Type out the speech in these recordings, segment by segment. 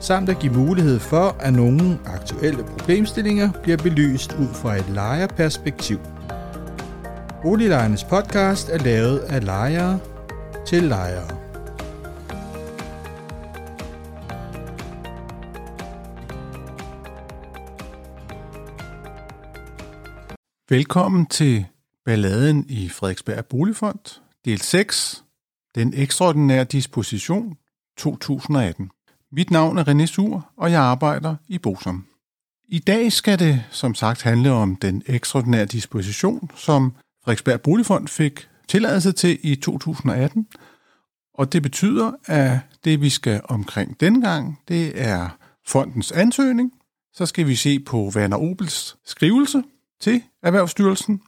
samt at give mulighed for, at nogle aktuelle problemstillinger bliver belyst ud fra et lejerperspektiv. Boliglejernes podcast er lavet af lejere til lejere. Velkommen til Balladen i Frederiksberg Boligfond, del 6, den ekstraordinære disposition 2018. Mit navn er René Sur, og jeg arbejder i Bosom. I dag skal det som sagt handle om den ekstraordinære disposition, som Frederiksberg Boligfond fik tilladelse til i 2018. Og det betyder, at det vi skal omkring dengang, det er fondens ansøgning. Så skal vi se på Werner Obels skrivelse til Erhvervsstyrelsen.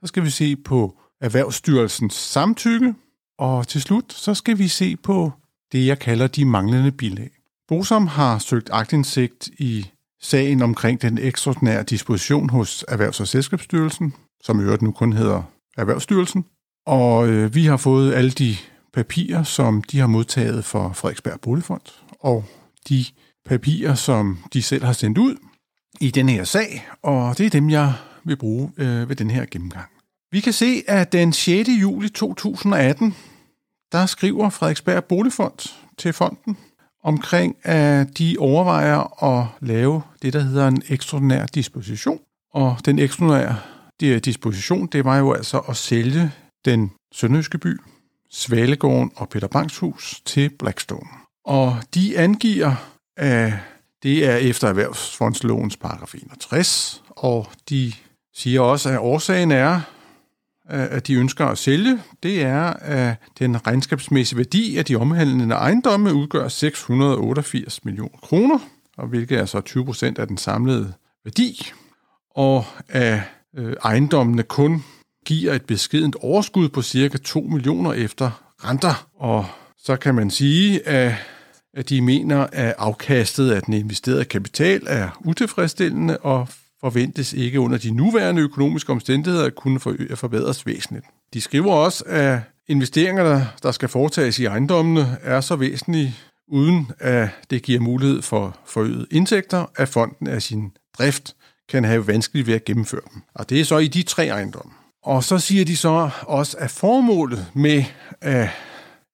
Så skal vi se på Erhvervsstyrelsens samtykke. Og til slut, så skal vi se på det, jeg kalder de manglende bilag. Bosom har søgt agtindsigt i sagen omkring den ekstraordinære disposition hos Erhvervs- og Selskabsstyrelsen, som i øvrigt nu kun hedder Erhvervsstyrelsen. Og øh, vi har fået alle de papirer, som de har modtaget fra Frederiksberg Boligfond, og de papirer, som de selv har sendt ud i den her sag, og det er dem, jeg vil bruge øh, ved den her gennemgang. Vi kan se, at den 6. juli 2018, der skriver Frederiksberg Boligfond til fonden, omkring, at de overvejer at lave det, der hedder en ekstraordinær disposition. Og den ekstraordinære øh, disposition, det var jo altså at sælge den sønderjyske by, Svalegården og Peter Banks hus til Blackstone. Og de angiver, at det er efter erhvervsfondslovens paragraf 61, og de siger også, at årsagen er, at de ønsker at sælge, det er, at den regnskabsmæssige værdi af de omhandlende ejendomme udgør 688 millioner kroner, og hvilket er så 20 procent af den samlede værdi, og at øh, ejendommene kun giver et beskedent overskud på cirka 2 millioner efter renter. Og så kan man sige, at at de mener, at afkastet af den investerede kapital er utilfredsstillende og forventes ikke under de nuværende økonomiske omstændigheder at kunne forbedres væsentligt. De skriver også, at investeringerne, der skal foretages i ejendommene, er så væsentlige, uden at det giver mulighed for forøget indtægter, at fonden af sin drift kan have vanskeligt ved at gennemføre dem. Og det er så i de tre ejendomme. Og så siger de så også, at formålet med at,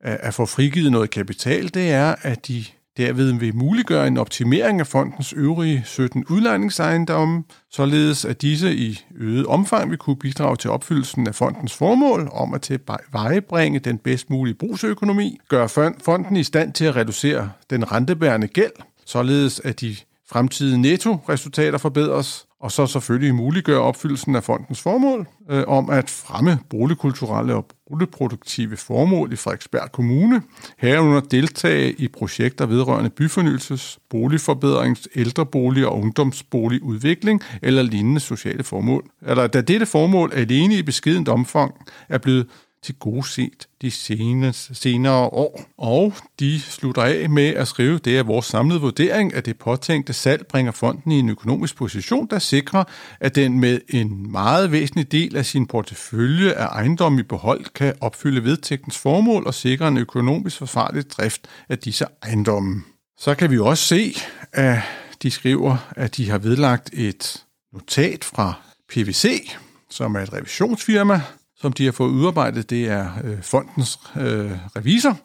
at få frigivet noget kapital, det er, at de derved vil muliggøre en optimering af fondens øvrige 17 udlejningsejendomme, således at disse i øget omfang vil kunne bidrage til opfyldelsen af fondens formål om at tilvejebringe den bedst mulige brugsøkonomi, gøre fonden i stand til at reducere den rentebærende gæld, således at de fremtidige netto-resultater forbedres, og så selvfølgelig muliggøre opfyldelsen af fondens formål øh, om at fremme boligkulturelle og boligproduktive formål i Frederiksberg Kommune, herunder deltage i projekter vedrørende byfornyelses, boligforbedrings, ældrebolig og ungdomsboligudvikling eller lignende sociale formål. Eller da dette formål alene i beskedent omfang er blevet til gode set de seneste, senere år. Og de slutter af med at skrive, det er vores samlede vurdering, at det påtænkte salg bringer fonden i en økonomisk position, der sikrer, at den med en meget væsentlig del af sin portefølje af ejendom i behold kan opfylde vedtægtens formål og sikre en økonomisk forsvarlig drift af disse ejendomme. Så kan vi også se, at de skriver, at de har vedlagt et notat fra PVC, som er et revisionsfirma, som de har fået udarbejdet, det er øh, fondens øh, revisor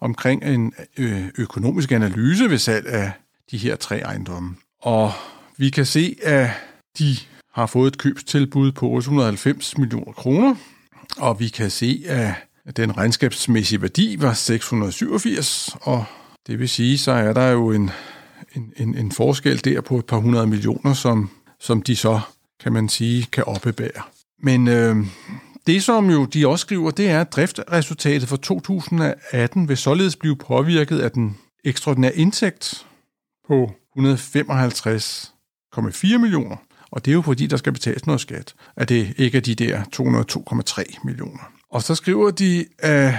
omkring en øh, økonomisk analyse ved salg af de her tre ejendomme. Og vi kan se, at de har fået et købstilbud på 890 millioner kroner, og vi kan se, at den regnskabsmæssige værdi var 687, og det vil sige, så er der jo en, en, en, en forskel der på et par hundrede millioner, som, som de så, kan man sige, kan oppebære. Men øh, det, som jo de også skriver, det er, at driftresultatet for 2018 vil således blive påvirket af den ekstraordinære indtægt på 155,4 millioner. Og det er jo fordi, der skal betales noget skat, at det ikke er de der 202,3 millioner. Og så skriver de, at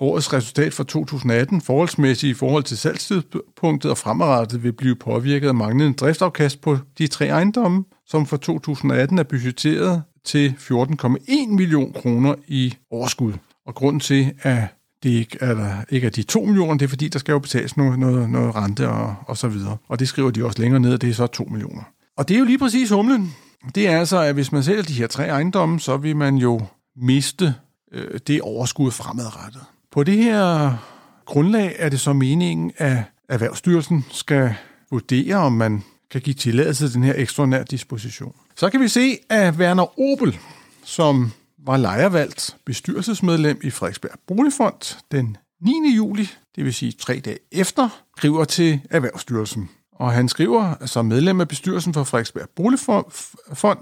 årets resultat for 2018 forholdsmæssigt i forhold til salgstidspunktet og fremadrettet vil blive påvirket af manglende driftsafkast på de tre ejendomme, som for 2018 er budgetteret til 14,1 million kroner i overskud. Og grunden til, at det ikke er, der, ikke er de 2 millioner, det er fordi, der skal jo betales noget, noget, noget rente og, og så videre. Og det skriver de også længere ned, og det er så 2 millioner. Og det er jo lige præcis humlen. Det er altså, at hvis man sælger de her tre ejendomme, så vil man jo miste øh, det overskud fremadrettet. På det her grundlag er det så meningen, at Erhvervsstyrelsen skal vurdere, om man kan give tilladelse til den her ekstraordinære disposition. Så kan vi se, at Werner Opel, som var lejervalgt bestyrelsesmedlem i Frederiksberg Boligfond den 9. juli, det vil sige tre dage efter, skriver til Erhvervsstyrelsen. Og han skriver, som medlem af bestyrelsen for Frederiksberg Boligfond,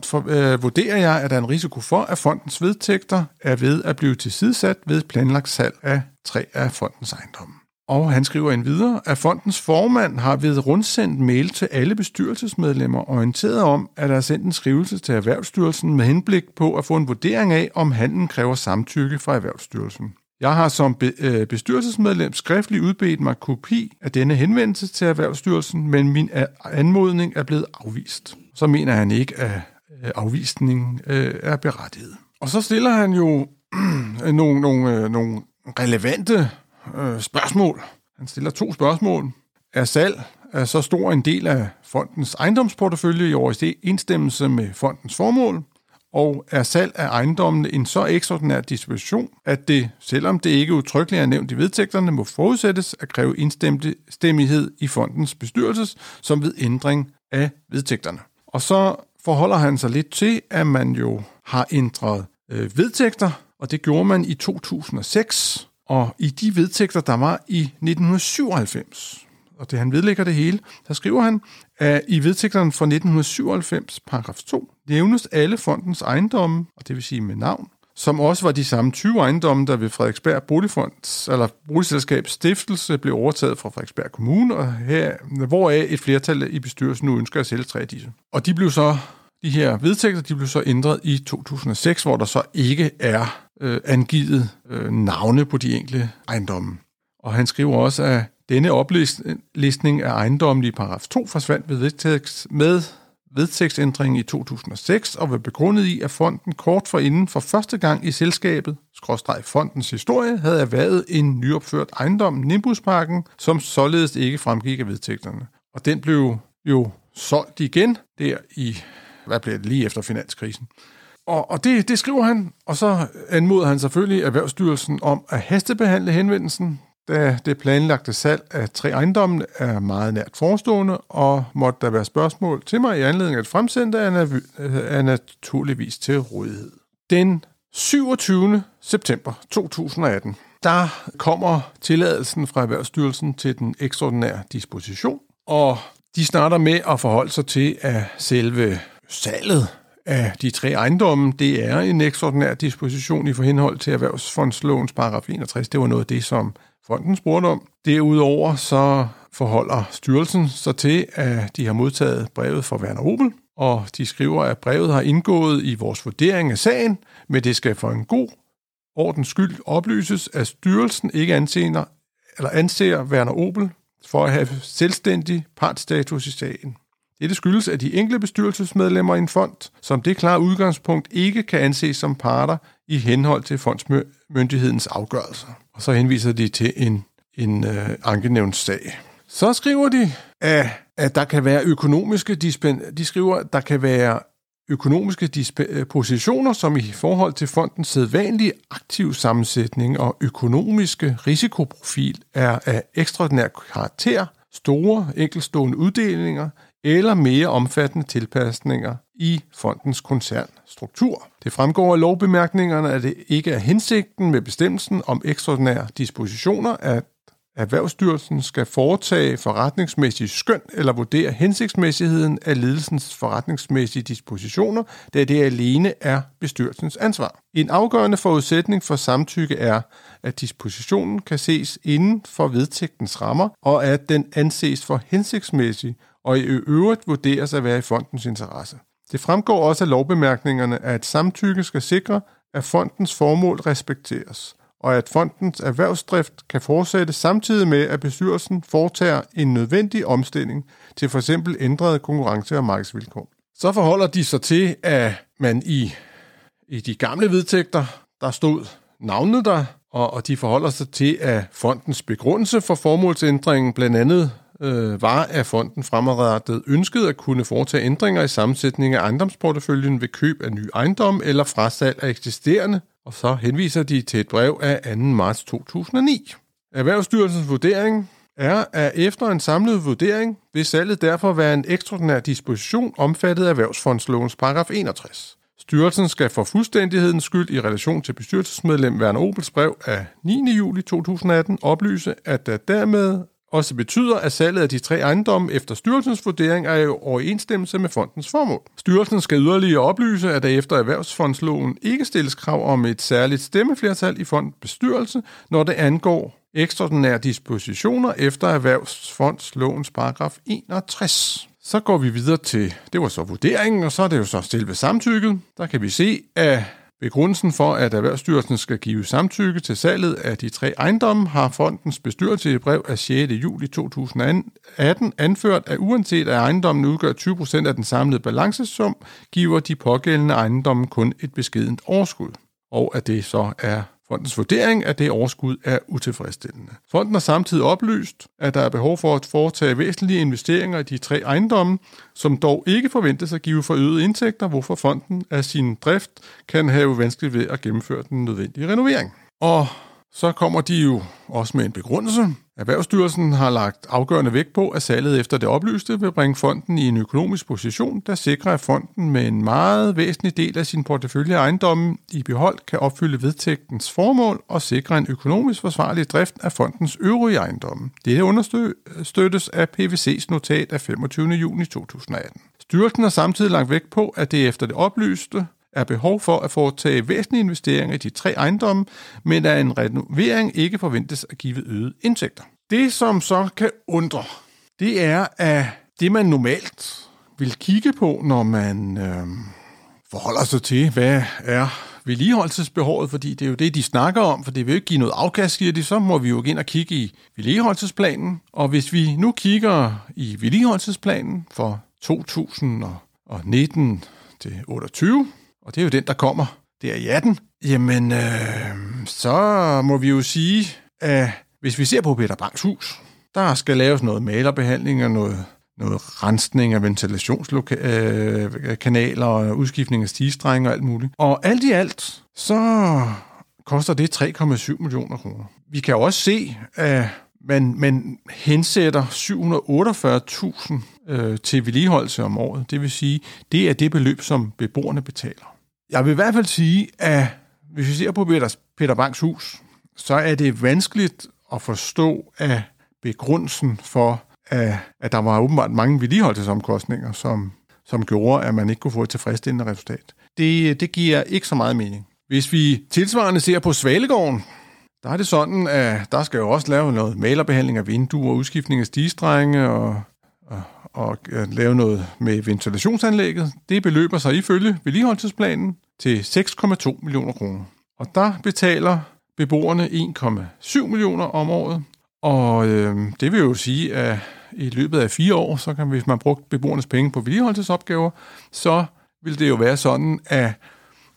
for, øh, vurderer jeg, at der er en risiko for, at fondens vedtægter er ved at blive tilsidesat ved planlagt salg af tre af fondens ejendomme. Og han skriver en videre, at fondens formand har ved rundsendt mail til alle bestyrelsesmedlemmer orienteret om, at der er sendt en skrivelse til Erhvervsstyrelsen med henblik på at få en vurdering af, om handlen kræver samtykke fra Erhvervsstyrelsen. Jeg har som øh, bestyrelsesmedlem skriftligt udbedt mig kopi af denne henvendelse til Erhvervsstyrelsen, men min anmodning er blevet afvist. Så mener han ikke, at øh, afvisningen øh, er berettiget. Og så stiller han jo nogle, nogle, øh, nogle relevante Øh, spørgsmål. Han stiller to spørgsmål. Er salg af så stor en del af fondens ejendomsportefølje i overensstemmelse med fondens formål? og er salg af ejendommene en så ekstraordinær disposition, at det, selvom det ikke udtrykkeligt er nævnt i vedtægterne, må forudsættes at kræve indstemmighed i fondens bestyrelse, som ved ændring af vedtægterne. Og så forholder han sig lidt til, at man jo har ændret øh, vedtægter, og det gjorde man i 2006, og i de vedtægter, der var i 1997, og det han vedlægger det hele, der skriver han, at i vedtægterne fra 1997, paragraf 2, nævnes alle fondens ejendomme, og det vil sige med navn, som også var de samme 20 ejendomme, der ved Frederiksberg Boligfonds, eller Boligselskabs stiftelse blev overtaget fra Frederiksberg Kommune, og her, hvoraf et flertal i bestyrelsen nu ønsker at sælge tre af disse. Og de blev så, de her vedtægter, de blev så ændret i 2006, hvor der så ikke er øh, angivet øh, navne på de enkelte ejendomme. Og han skriver også, at denne oplistning af ejendommen i paragraf 2 forsvandt ved vedtægts, med vedtægtsændringen i 2006 og var begrundet i, at fonden kort forinden for første gang i selskabet, skråstreg fondens historie, havde erhvervet en nyopført ejendom, Nimbusparken, som således ikke fremgik af vedtægterne. Og den blev jo solgt igen der i, hvad bliver det, lige efter finanskrisen. Og, og det, det skriver han, og så anmoder han selvfølgelig Erhvervsstyrelsen om at hastebehandle henvendelsen da det planlagte salg af tre ejendomme er meget nært forestående, og måtte der være spørgsmål til mig i anledning af et fremsendte, er naturligvis til rådighed. Den 27. september 2018, der kommer tilladelsen fra Erhvervsstyrelsen til den ekstraordinære disposition, og de starter med at forholde sig til, at selve salget af de tre ejendomme, det er en ekstraordinær disposition i henhold til Erhvervsfondslovens paragraf 61. Det var noget af det, som fonden spurgte om. Derudover så forholder styrelsen sig til, at de har modtaget brevet fra Werner Opel, og de skriver, at brevet har indgået i vores vurdering af sagen, men det skal for en god ordens skyld oplyses, at styrelsen ikke anser, eller anser Werner Opel for at have selvstændig partstatus i sagen. Dette skyldes, at de enkelte bestyrelsesmedlemmer i en fond, som det klare udgangspunkt ikke kan anses som parter i henhold til fondsmyndighedens afgørelser. Og så henviser de til en, en øh, ankenævnssag. Så skriver de, at, at der kan være økonomiske dispen, de skriver, at der kan være økonomiske dispositioner, øh, som i forhold til fondens sædvanlige aktiv sammensætning og økonomiske risikoprofil er af ekstraordinær karakter, store enkelstående uddelinger eller mere omfattende tilpasninger i fondens koncernstruktur. Det fremgår af lovbemærkningerne, at det ikke er hensigten med bestemmelsen om ekstraordinære dispositioner, at Erhvervsstyrelsen skal foretage forretningsmæssige skøn eller vurdere hensigtsmæssigheden af ledelsens forretningsmæssige dispositioner, da det alene er bestyrelsens ansvar. En afgørende forudsætning for samtykke er, at dispositionen kan ses inden for vedtægtens rammer, og at den anses for hensigtsmæssig og i øvrigt vurderes at være i fondens interesse. Det fremgår også af lovbemærkningerne, at et samtykke skal sikre, at fondens formål respekteres, og at fondens erhvervsdrift kan fortsætte samtidig med, at bestyrelsen foretager en nødvendig omstilling til f.eks. ændrede konkurrence- og markedsvilkår. Så forholder de sig til, at man i, i de gamle vedtægter, der stod navnet der, og, og de forholder sig til, at fondens begrundelse for formålsændringen blandt andet øh, var, at fonden fremadrettet ønskede at kunne foretage ændringer i sammensætningen af ejendomsporteføljen ved køb af ny ejendom eller frasalg af eksisterende, og så henviser de til et brev af 2. marts 2009. Erhvervsstyrelsens vurdering er, at efter en samlet vurdering vil salget derfor være en ekstraordinær disposition omfattet af erhvervsfondslovens paragraf 61. Styrelsen skal for fuldstændighedens skyld i relation til bestyrelsesmedlem Werner Opels brev af 9. juli 2018 oplyse, at der dermed også betyder, at salget af de tre ejendomme efter styrelsens vurdering er i overensstemmelse med fondens formål. Styrelsen skal yderligere oplyse, at der efter erhvervsfondsloven ikke stilles krav om et særligt stemmeflertal i fondens bestyrelse, når det angår ekstraordinære dispositioner efter erhvervsfondslovens paragraf 61. Så går vi videre til, det var så vurderingen, og så er det jo så ved samtykket. Der kan vi se, at Begrundelsen for, at Erhvervsstyrelsen skal give samtykke til salget af de tre ejendomme, har fondens bestyrelse i brev af 6. juli 2018 anført, at uanset at ejendommen udgør 20% af den samlede balancesum, giver de pågældende ejendomme kun et beskedent overskud, og at det så er Fondens vurdering af det overskud er utilfredsstillende. Fonden har samtidig oplyst, at der er behov for at foretage væsentlige investeringer i de tre ejendomme, som dog ikke forventes at give forøgede indtægter, hvorfor fonden af sin drift kan have vanskeligt ved at gennemføre den nødvendige renovering. Og så kommer de jo også med en begrundelse. Erhvervsstyrelsen har lagt afgørende vægt på, at salget efter det oplyste vil bringe fonden i en økonomisk position, der sikrer, at fonden med en meget væsentlig del af sin portefølje ejendomme i behold kan opfylde vedtægtens formål og sikre en økonomisk forsvarlig drift af fondens øvrige ejendomme. Det understøttes af PVC's notat af 25. juni 2018. Styrelsen har samtidig lagt vægt på, at det efter det oplyste er behov for at foretage væsentlige investeringer i de tre ejendomme, men at en renovering ikke forventes at give øget indtægter. Det, som så kan undre, det er, at det, man normalt vil kigge på, når man øh, forholder sig til, hvad er vedligeholdelsesbehovet, fordi det er jo det, de snakker om, for det vil jo ikke give noget afkast, siger de, så må vi jo gå ind og kigge i vedligeholdelsesplanen. Og hvis vi nu kigger i vedligeholdelsesplanen for 2019 til 28, og det er jo den, der kommer der i 18, jamen øh, så må vi jo sige, at hvis vi ser på Peter Banks hus, der skal laves noget malerbehandling og noget, noget rensning af ventilationskanaler øh, og udskiftning af stigestrenge og alt muligt. Og alt i alt, så koster det 3,7 millioner kroner. Vi kan også se, at man, man hensætter 748.000 øh, til vedligeholdelse om året. Det vil sige, det er det beløb, som beboerne betaler. Jeg vil i hvert fald sige, at hvis vi ser på Peter Banks hus, så er det vanskeligt at forstå af begrundelsen for, at, at der var åbenbart mange vedligeholdelsesomkostninger, som, som gjorde, at man ikke kunne få et tilfredsstillende resultat. Det, det giver ikke så meget mening. Hvis vi tilsvarende ser på Svalegården, der er det sådan, at der skal jo også lave noget malerbehandling af vinduer, udskiftning af stigestrenge og, og, og øh, lave noget med ventilationsanlægget. Det beløber sig ifølge vedligeholdelsesplanen til 6,2 millioner kroner. Og der betaler beboerne 1,7 millioner om året. Og øh, det vil jo sige, at i løbet af fire år, så kan hvis man brugt beboernes penge på vedligeholdelsesopgaver, så vil det jo være sådan, at,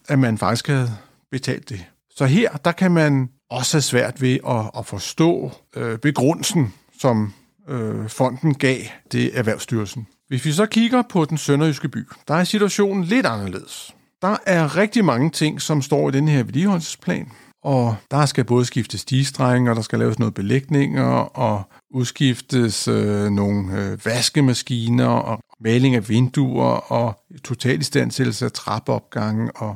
at man faktisk havde betalt det. Så her, der kan man også svært ved at, at forstå øh, begrundelsen, som øh, fonden gav det Erhvervsstyrelsen. Hvis vi så kigger på den sønderjyske by, der er situationen lidt anderledes. Der er rigtig mange ting, som står i den her vedligeholdelsesplan, og der skal både skiftes stigestrenge, der skal laves noget belægninger, og udskiftes øh, nogle øh, vaskemaskiner, og maling af vinduer, og totalistandsættelse af trappeopgange, og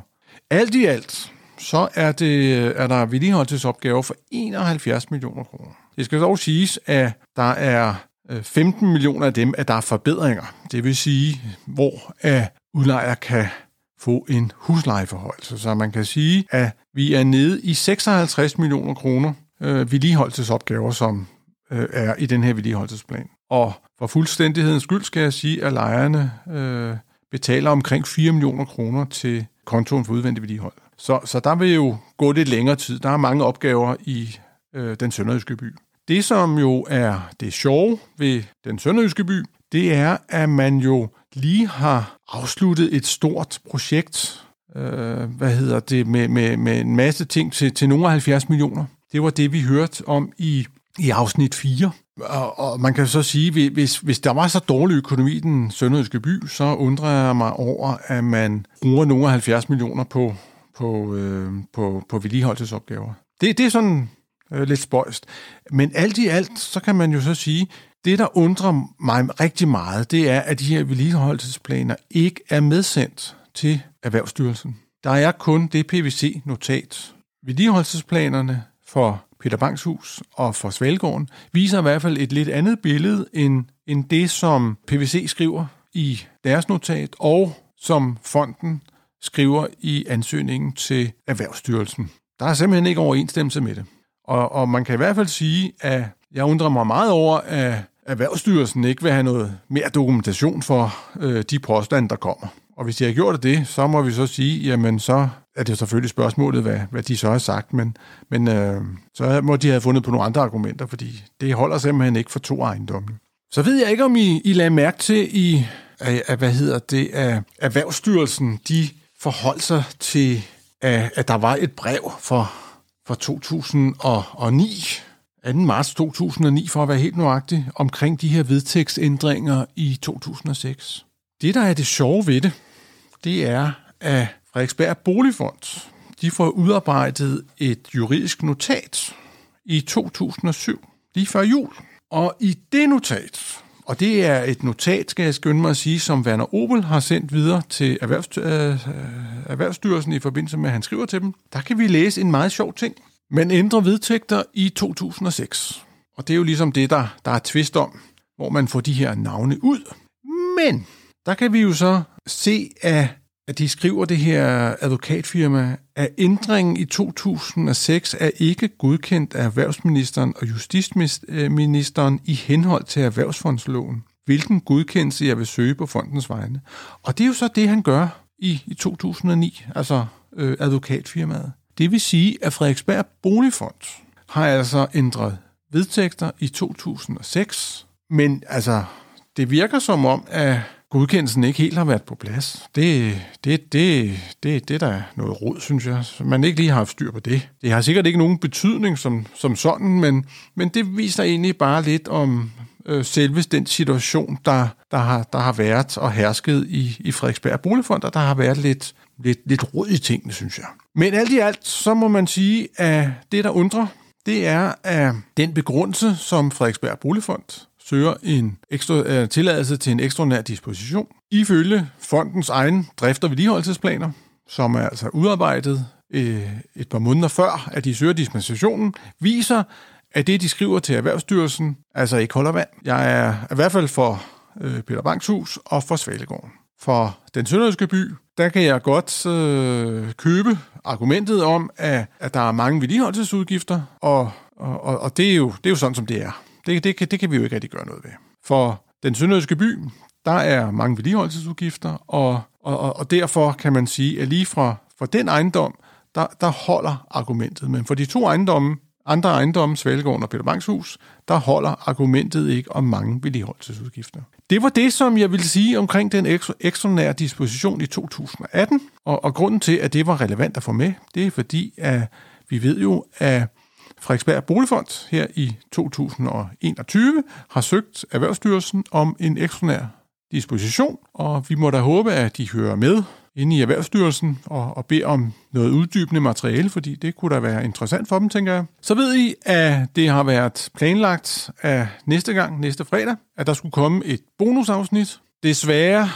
alt i alt, så er, det, er der vedligeholdelsesopgaver for 71 millioner kroner. Det skal dog siges, at der er øh, 15 millioner af dem, at der er forbedringer. Det vil sige, hvor at udlejer kan få en huslejeforhøjelse. Så man kan sige, at vi er nede i 56 millioner kroner øh, vedligeholdelsesopgaver, som øh, er i den her vedligeholdelsesplan. Og for fuldstændighedens skyld skal jeg sige, at lejerne øh, betaler omkring 4 millioner kroner til kontoen for udvendig vedligehold. Så, så der vil jo gå lidt længere tid. Der er mange opgaver i øh, den sønderjyske by. Det, som jo er det sjove ved den sønderjyske by, det er, at man jo lige har afsluttet et stort projekt, øh, hvad hedder det, med, med, med en masse ting til, til nogle af 70 millioner. Det var det, vi hørte om i, i afsnit 4. Og, og man kan så sige, hvis, hvis der var så dårlig økonomi i den sønderjyske by, så undrer jeg mig over, at man bruger nogle af 70 millioner på, på, øh, på, på vedligeholdelsesopgaver. Det, det er sådan øh, lidt spøjst. Men alt i alt, så kan man jo så sige, det der undrer mig rigtig meget, det er, at de her vedligeholdelsesplaner ikke er medsendt til Erhvervsstyrelsen. Der er kun det PVC-notat. Vedligeholdelsesplanerne for Peter Bangs hus og for Svalgården viser i hvert fald et lidt andet billede end, end det, som PVC skriver i deres notat, og som fonden skriver i ansøgningen til Erhvervsstyrelsen. Der er simpelthen ikke overensstemmelse med det. Og, og man kan i hvert fald sige, at jeg undrer mig meget over, at Erhvervsstyrelsen ikke vil have noget mere dokumentation for øh, de påstande, der kommer. Og hvis de har gjort det, så må vi så sige, jamen så er det selvfølgelig spørgsmålet, hvad, hvad de så har sagt, men, men øh, så må de have fundet på nogle andre argumenter, fordi det holder simpelthen ikke for to ejendomme. Så ved jeg ikke, om I, I lagde mærke til, i, at, at, hvad hedder det, at Erhvervsstyrelsen, de forholdt sig til, at, at der var et brev for, for 2009, 2. marts 2009, for at være helt nøjagtig, omkring de her vedtægtsændringer i 2006. Det, der er det sjove ved det, det er, at Frederiksberg Boligfond, de får udarbejdet et juridisk notat i 2007, lige før jul. Og i det notat, og det er et notat, skal jeg skynde mig at sige, som Werner Opel har sendt videre til Erhvervs, øh, Erhvervsstyrelsen i forbindelse med, at han skriver til dem. Der kan vi læse en meget sjov ting. Man ændrer vedtægter i 2006. Og det er jo ligesom det, der, der er tvist om, hvor man får de her navne ud. Men der kan vi jo så se, at, at de skriver det her advokatfirma, at ændringen i 2006 er ikke godkendt af erhvervsministeren og justitsministeren i henhold til erhvervsfondsloven. Hvilken godkendelse jeg vil søge på fondens vegne. Og det er jo så det, han gør i, i 2009, altså øh, advokatfirmaet. Det vil sige, at Frederiksberg Boligfond har altså ændret vedtægter i 2006, men altså, det virker som om, at godkendelsen ikke helt har været på plads. Det, det, det, det, det der er noget råd, synes jeg. Man ikke lige har haft styr på det. Det har sikkert ikke nogen betydning som, som sådan, men, men det viser egentlig bare lidt om øh, selve den situation, der, der, har, der har været og hersket i, i Frederiksberg Boligfond, og der har været lidt, lidt, lidt råd i tingene, synes jeg. Men alt i alt, så må man sige, at det, der undrer, det er, at den begrundelse, som Frederiksberg Boligfond søger en ekstra, øh, tilladelse til en ekstraordinær disposition. Ifølge fondens egen drift- og vedligeholdelsesplaner, som er altså udarbejdet øh, et par måneder før, at de søger dispensationen, viser, at det, de skriver til Erhvervsstyrelsen, altså ikke holder vand. Jeg er i hvert fald for øh, Peter Banks hus og for Svalegården. For den sønderjyske by, der kan jeg godt øh, købe argumentet om, at, at der er mange vedligeholdelsesudgifter, og, og, og det, er jo, det er jo sådan, som det er. Det, det, kan, det kan vi jo ikke rigtig gøre noget ved. For den sønderjyske by, der er mange vedligeholdelsesudgifter, og, og, og derfor kan man sige, at lige fra, fra den ejendom, der, der holder argumentet. Men for de to ejendomme, andre ejendomme, Svalgården og Peter Bangs hus, der holder argumentet ikke om mange vedligeholdelsesudgifter. Det var det, som jeg ville sige omkring den ekstraordinære disposition i 2018, og, og grunden til, at det var relevant at få med, det er fordi, at vi ved jo, at Frederiksberg Boligfond her i 2021 har søgt Erhvervsstyrelsen om en ekstraordinær disposition, og vi må da håbe, at de hører med inde i Erhvervsstyrelsen og, og beder om noget uddybende materiale, fordi det kunne da være interessant for dem, tænker jeg. Så ved I, at det har været planlagt af næste gang, næste fredag, at der skulle komme et bonusafsnit. Desværre,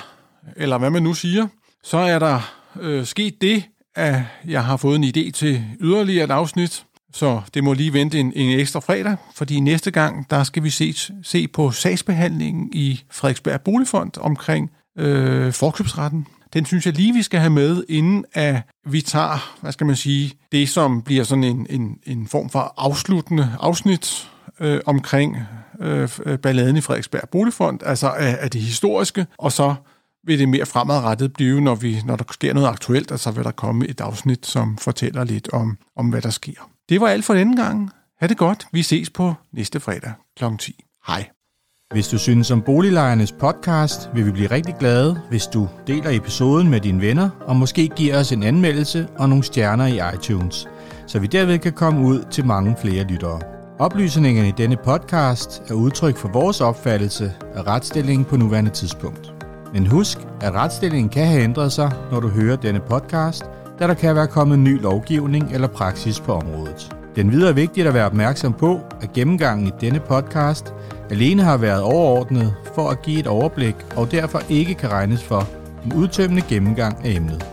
eller hvad man nu siger, så er der øh, sket det, at jeg har fået en idé til yderligere et afsnit, så det må lige vente en, en ekstra fredag, fordi næste gang, der skal vi se, se på sagsbehandlingen i Frederiksberg Boligfond omkring øh, forkøbsretten. Den synes jeg lige, vi skal have med, inden at vi tager, hvad skal man sige, det som bliver sådan en, en, en form for afsluttende afsnit øh, omkring øh, øh balladen i Frederiksberg Boligfond, altså af, af det historiske, og så vil det mere fremadrettet blive, når, vi, når der sker noget aktuelt, og så vil der komme et afsnit, som fortæller lidt om, om hvad der sker. Det var alt for denne gang. Ha' det godt. Vi ses på næste fredag kl. 10. Hej. Hvis du synes om Boliglejernes podcast, vil vi blive rigtig glade, hvis du deler episoden med dine venner, og måske giver os en anmeldelse og nogle stjerner i iTunes, så vi derved kan komme ud til mange flere lyttere. Oplysningerne i denne podcast er udtryk for vores opfattelse af retsstillingen på nuværende tidspunkt. Men husk, at retsstillingen kan have ændret sig, når du hører denne podcast, da der kan være kommet ny lovgivning eller praksis på området. Den videre vigtigt at være opmærksom på, at gennemgangen i denne podcast alene har været overordnet for at give et overblik og derfor ikke kan regnes for en udtømmende gennemgang af emnet.